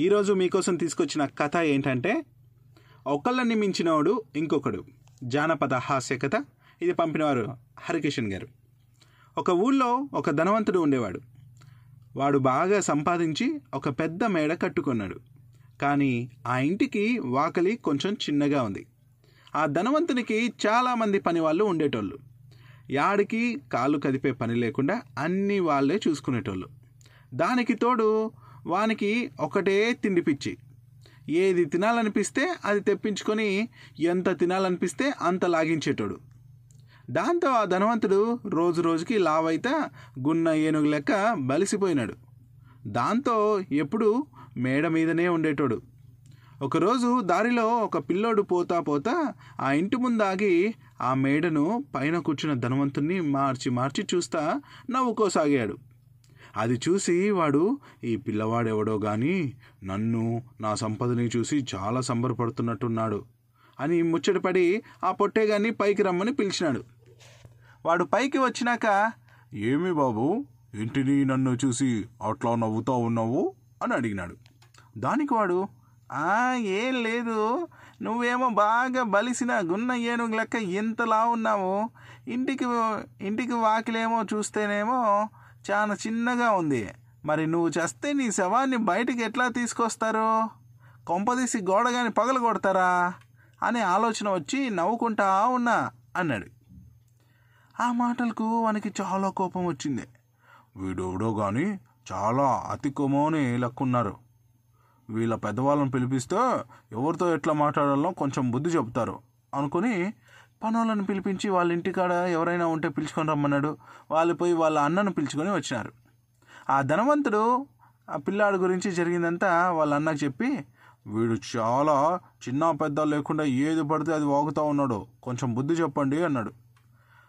ఈరోజు మీకోసం తీసుకొచ్చిన కథ ఏంటంటే ఒకళ్ళని మించినవాడు ఇంకొకడు. జానపద హాస్య కథ. ఇది పంపినవారు హరికిషన్ గారు. ఒక ఊళ్ళో ఒక ధనవంతుడు ఉండేవాడు. వాడు బాగా సంపాదించి ఒక పెద్ద మేడ కట్టుకున్నాడు. కానీ ఆ ఇంటికి వాకలి కొంచెం చిన్నగా ఉంది. ఆ ధనవంతునికి చాలామంది పని వాళ్ళు ఉండేటోళ్ళు. యాడికి కాలు కదిపే పని లేకుండా అన్నీ వాళ్ళే చూసుకునేటోళ్ళు. దానికి తోడు వానికి ఒకటే తిండి పిచ్చి. ఏది తినాలనిపిస్తే అది తెప్పించుకొని ఎంత తినాలనిపిస్తే అంత లాగించేటోడు. దాంతో ఆ ధనవంతుడు రోజు రోజుకి లావైతే గున్న ఏనుగు లెక్క బలిసిపోయినాడు. దాంతో ఎప్పుడు మేడ మీదనే ఉండేటోడు. ఒకరోజు దారిలో ఒక పిల్లోడు పోతా పోతా ఆ ఇంటి ముందాగి ఆ మేడను పైన కూర్చున్న ధనవంతుణ్ణి మార్చి మార్చి చూస్తా నవ్వుకోసాగాడు. అది చూసి వాడు ఈ పిల్లవాడెవడో గాని నన్ను నా సంపదని చూసి చాలా సంబరపడుతున్నట్టున్నాడు అని ముచ్చటపడి ఆ పొట్టేగాన్ని పైకి రమ్మని పిలిచినాడు. వాడు పైకి వచ్చినాక ఏమి బాబు ఇంటిని నన్ను చూసి అట్లా నవ్వుతా ఉన్నావు? అని అడిగినాడు. దానికి వాడు ఏం లేదు. నువ్వేమో బాగా బలిసిన గున్న ఏనుగు లెక్క ఎంతలా ఉన్నావు. ఇంటికి ఇంటికి వాకిలేమో చూస్తేనేమో చాలా చిన్నగా ఉంది. మరి నువ్వు చేస్తే నీ శవాన్ని బయటికి ఎట్లా తీసుకొస్తారు? కొంపదీసి గోడగాని పగల కొడతారా? అనే ఆలోచన వచ్చి నవ్వుకుంటా ఉన్నా అన్నాడు. ఆ మాటలకు వానికి చాలా కోపం వచ్చింది. వీడెవడో కానీ చాలా అతి కొమోని లెక్కున్నారు. వీళ్ళ పెద్దవాళ్ళని పిలిపిస్తే ఎవరితో ఎట్లా మాట్లాడాలో కొంచెం బుద్ధి చెప్తారు అనుకుని పనులను పిలిపించి వాళ్ళ ఇంటికాడ ఎవరైనా ఉంటే పిలుచుకొని రమ్మన్నాడు. వాళ్ళు పోయి వాళ్ళ అన్నను పిలుచుకొని వచ్చినారు. ఆ ధనవంతుడు ఆ పిల్లాడి గురించి జరిగిందంతా వాళ్ళ అన్నకు చెప్పి వీడు చాలా చిన్న పెద్ద లేకుండా ఏది పడితే అది వాగుతూ ఉన్నాడు. కొంచెం బుద్ధి చెప్పండి అన్నాడు.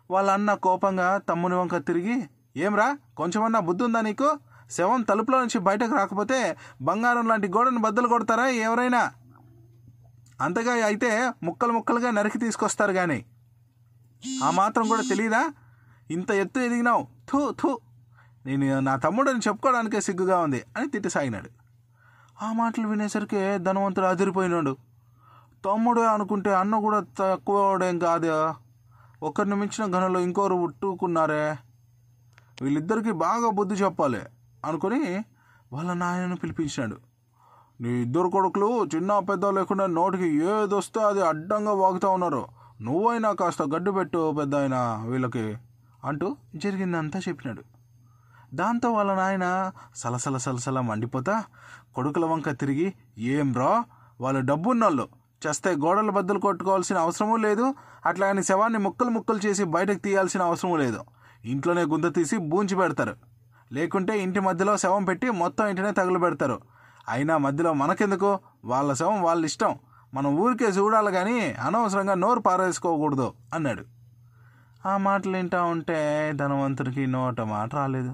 వాళ్ళ అన్న కోపంగా తమ్ముని వంక తిరిగి ఏమ్రా కొంచెమన్నా బుద్ధి ఉందా నీకు? శవం తలుపులో నుంచి బయటకు రాకపోతే బంగారం లాంటి గోడను బద్దలు కొడతారా ఎవరైనా? అంతగా అయితే ముక్కలు ముక్కలుగా నరికి తీసుకొస్తారు కానీ ఆ మాత్రం కూడా తెలియదా ఇంత ఎత్తు ఎదిగినావు. థూ థూ. నేను నా తమ్ముడని చెప్పుకోవడానికే సిగ్గుగా ఉంది అని తిట్టిసాగినాడు ఆ మాటలు వినేసరికి ధనవంతుడు అదిరిపోయినాడు. తమ్ముడే అనుకుంటే అన్న కూడా తక్కువడేం కాదు. ఒకరిని మించిన ఘనంలో ఇంకోరు ఉట్టుకున్నారే. వీళ్ళిద్దరికీ బాగా బుద్ధి చెప్పాలి అనుకొని వాళ్ళ నాయనను పిలిపించినాడు. నీ ఇద్దరు కొడుకులు చిన్న పెద్ద లేకుండా నోటికి ఏదొస్తే అది అడ్డంగా వాగుతూ ఉన్నారు. నువ్వైనా కాస్త గడ్డు పెట్టు పెద్ద అయినా వీళ్ళకి అంటూ జరిగిందంతా చెప్పినాడు. దాంతో వాళ్ళ నాయన సలసల సలసల మండిపోతా కొడుకుల వంక తిరిగి ఏం రా వాళ్ళు డబ్బున్నోళ్ళు. చేస్తే గోడల బద్దలు కొట్టుకోవాల్సిన అవసరమూ లేదు. అట్లా అని శవాన్ని ముక్కలు ముక్కలు చేసి బయటకు తీయాల్సిన అవసరమూ లేదు. ఇంట్లోనే గుంత తీసి బూంచి పెడతారు. లేకుంటే ఇంటి మధ్యలో శవం పెట్టి మొత్తం ఇంటినే తగులు పెడతారు. అయినా మధ్యలో మనకెందుకు? వాళ్ళ శవం వాళ్ళ ఇష్టం మనం ఊరికే చూడాలి కానీ అనవసరంగా నోరు పారేసుకోకూడదు అన్నాడు. ఆ మాటలు వింటా ఉంటే ధనవంతుడికి నోట మాట రాలేదు.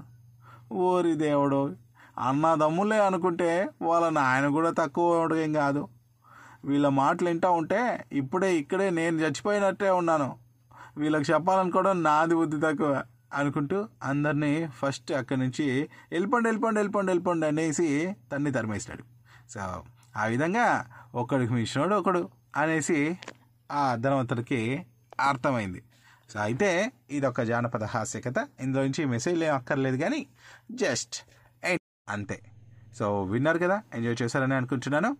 ఓరి దేవుడు అన్నదమ్ములే అనుకుంటే వాళ్ళ నాయన కూడా తక్కువ ఏం కాదు. వీళ్ళ మాటలు వింటా ఉంటే ఇప్పుడే ఇక్కడే నేను చచ్చిపోయినట్టే ఉన్నాను. వీళ్ళకి చెప్పాలనుకోవడం నాది బుద్ధి తక్కువ. అనుకుంటూ అందరినీ ఫస్ట్ అక్కడి నుంచి వెళ్ళిపోండి వెళ్ళిపోండి వెళ్ళిపోండి వెళ్ళిపోండి అనేసి తన్ని తరిమేసినాడు. సో ఆ విధంగా ఒకడికి మించినోడు ఒకడు అనేసి ఆ ధనవంతుడికి అర్థమైంది. సో అయితే ఇది ఒక జానపద హాస్య కథ ఇందులో నుంచి మెసేజ్ ఏం అక్కర్లేదు కానీ జస్ట్ అంతే. సో విన్నారు కదా? ఎంజాయ్ చేశారని అనుకుంటున్నాను.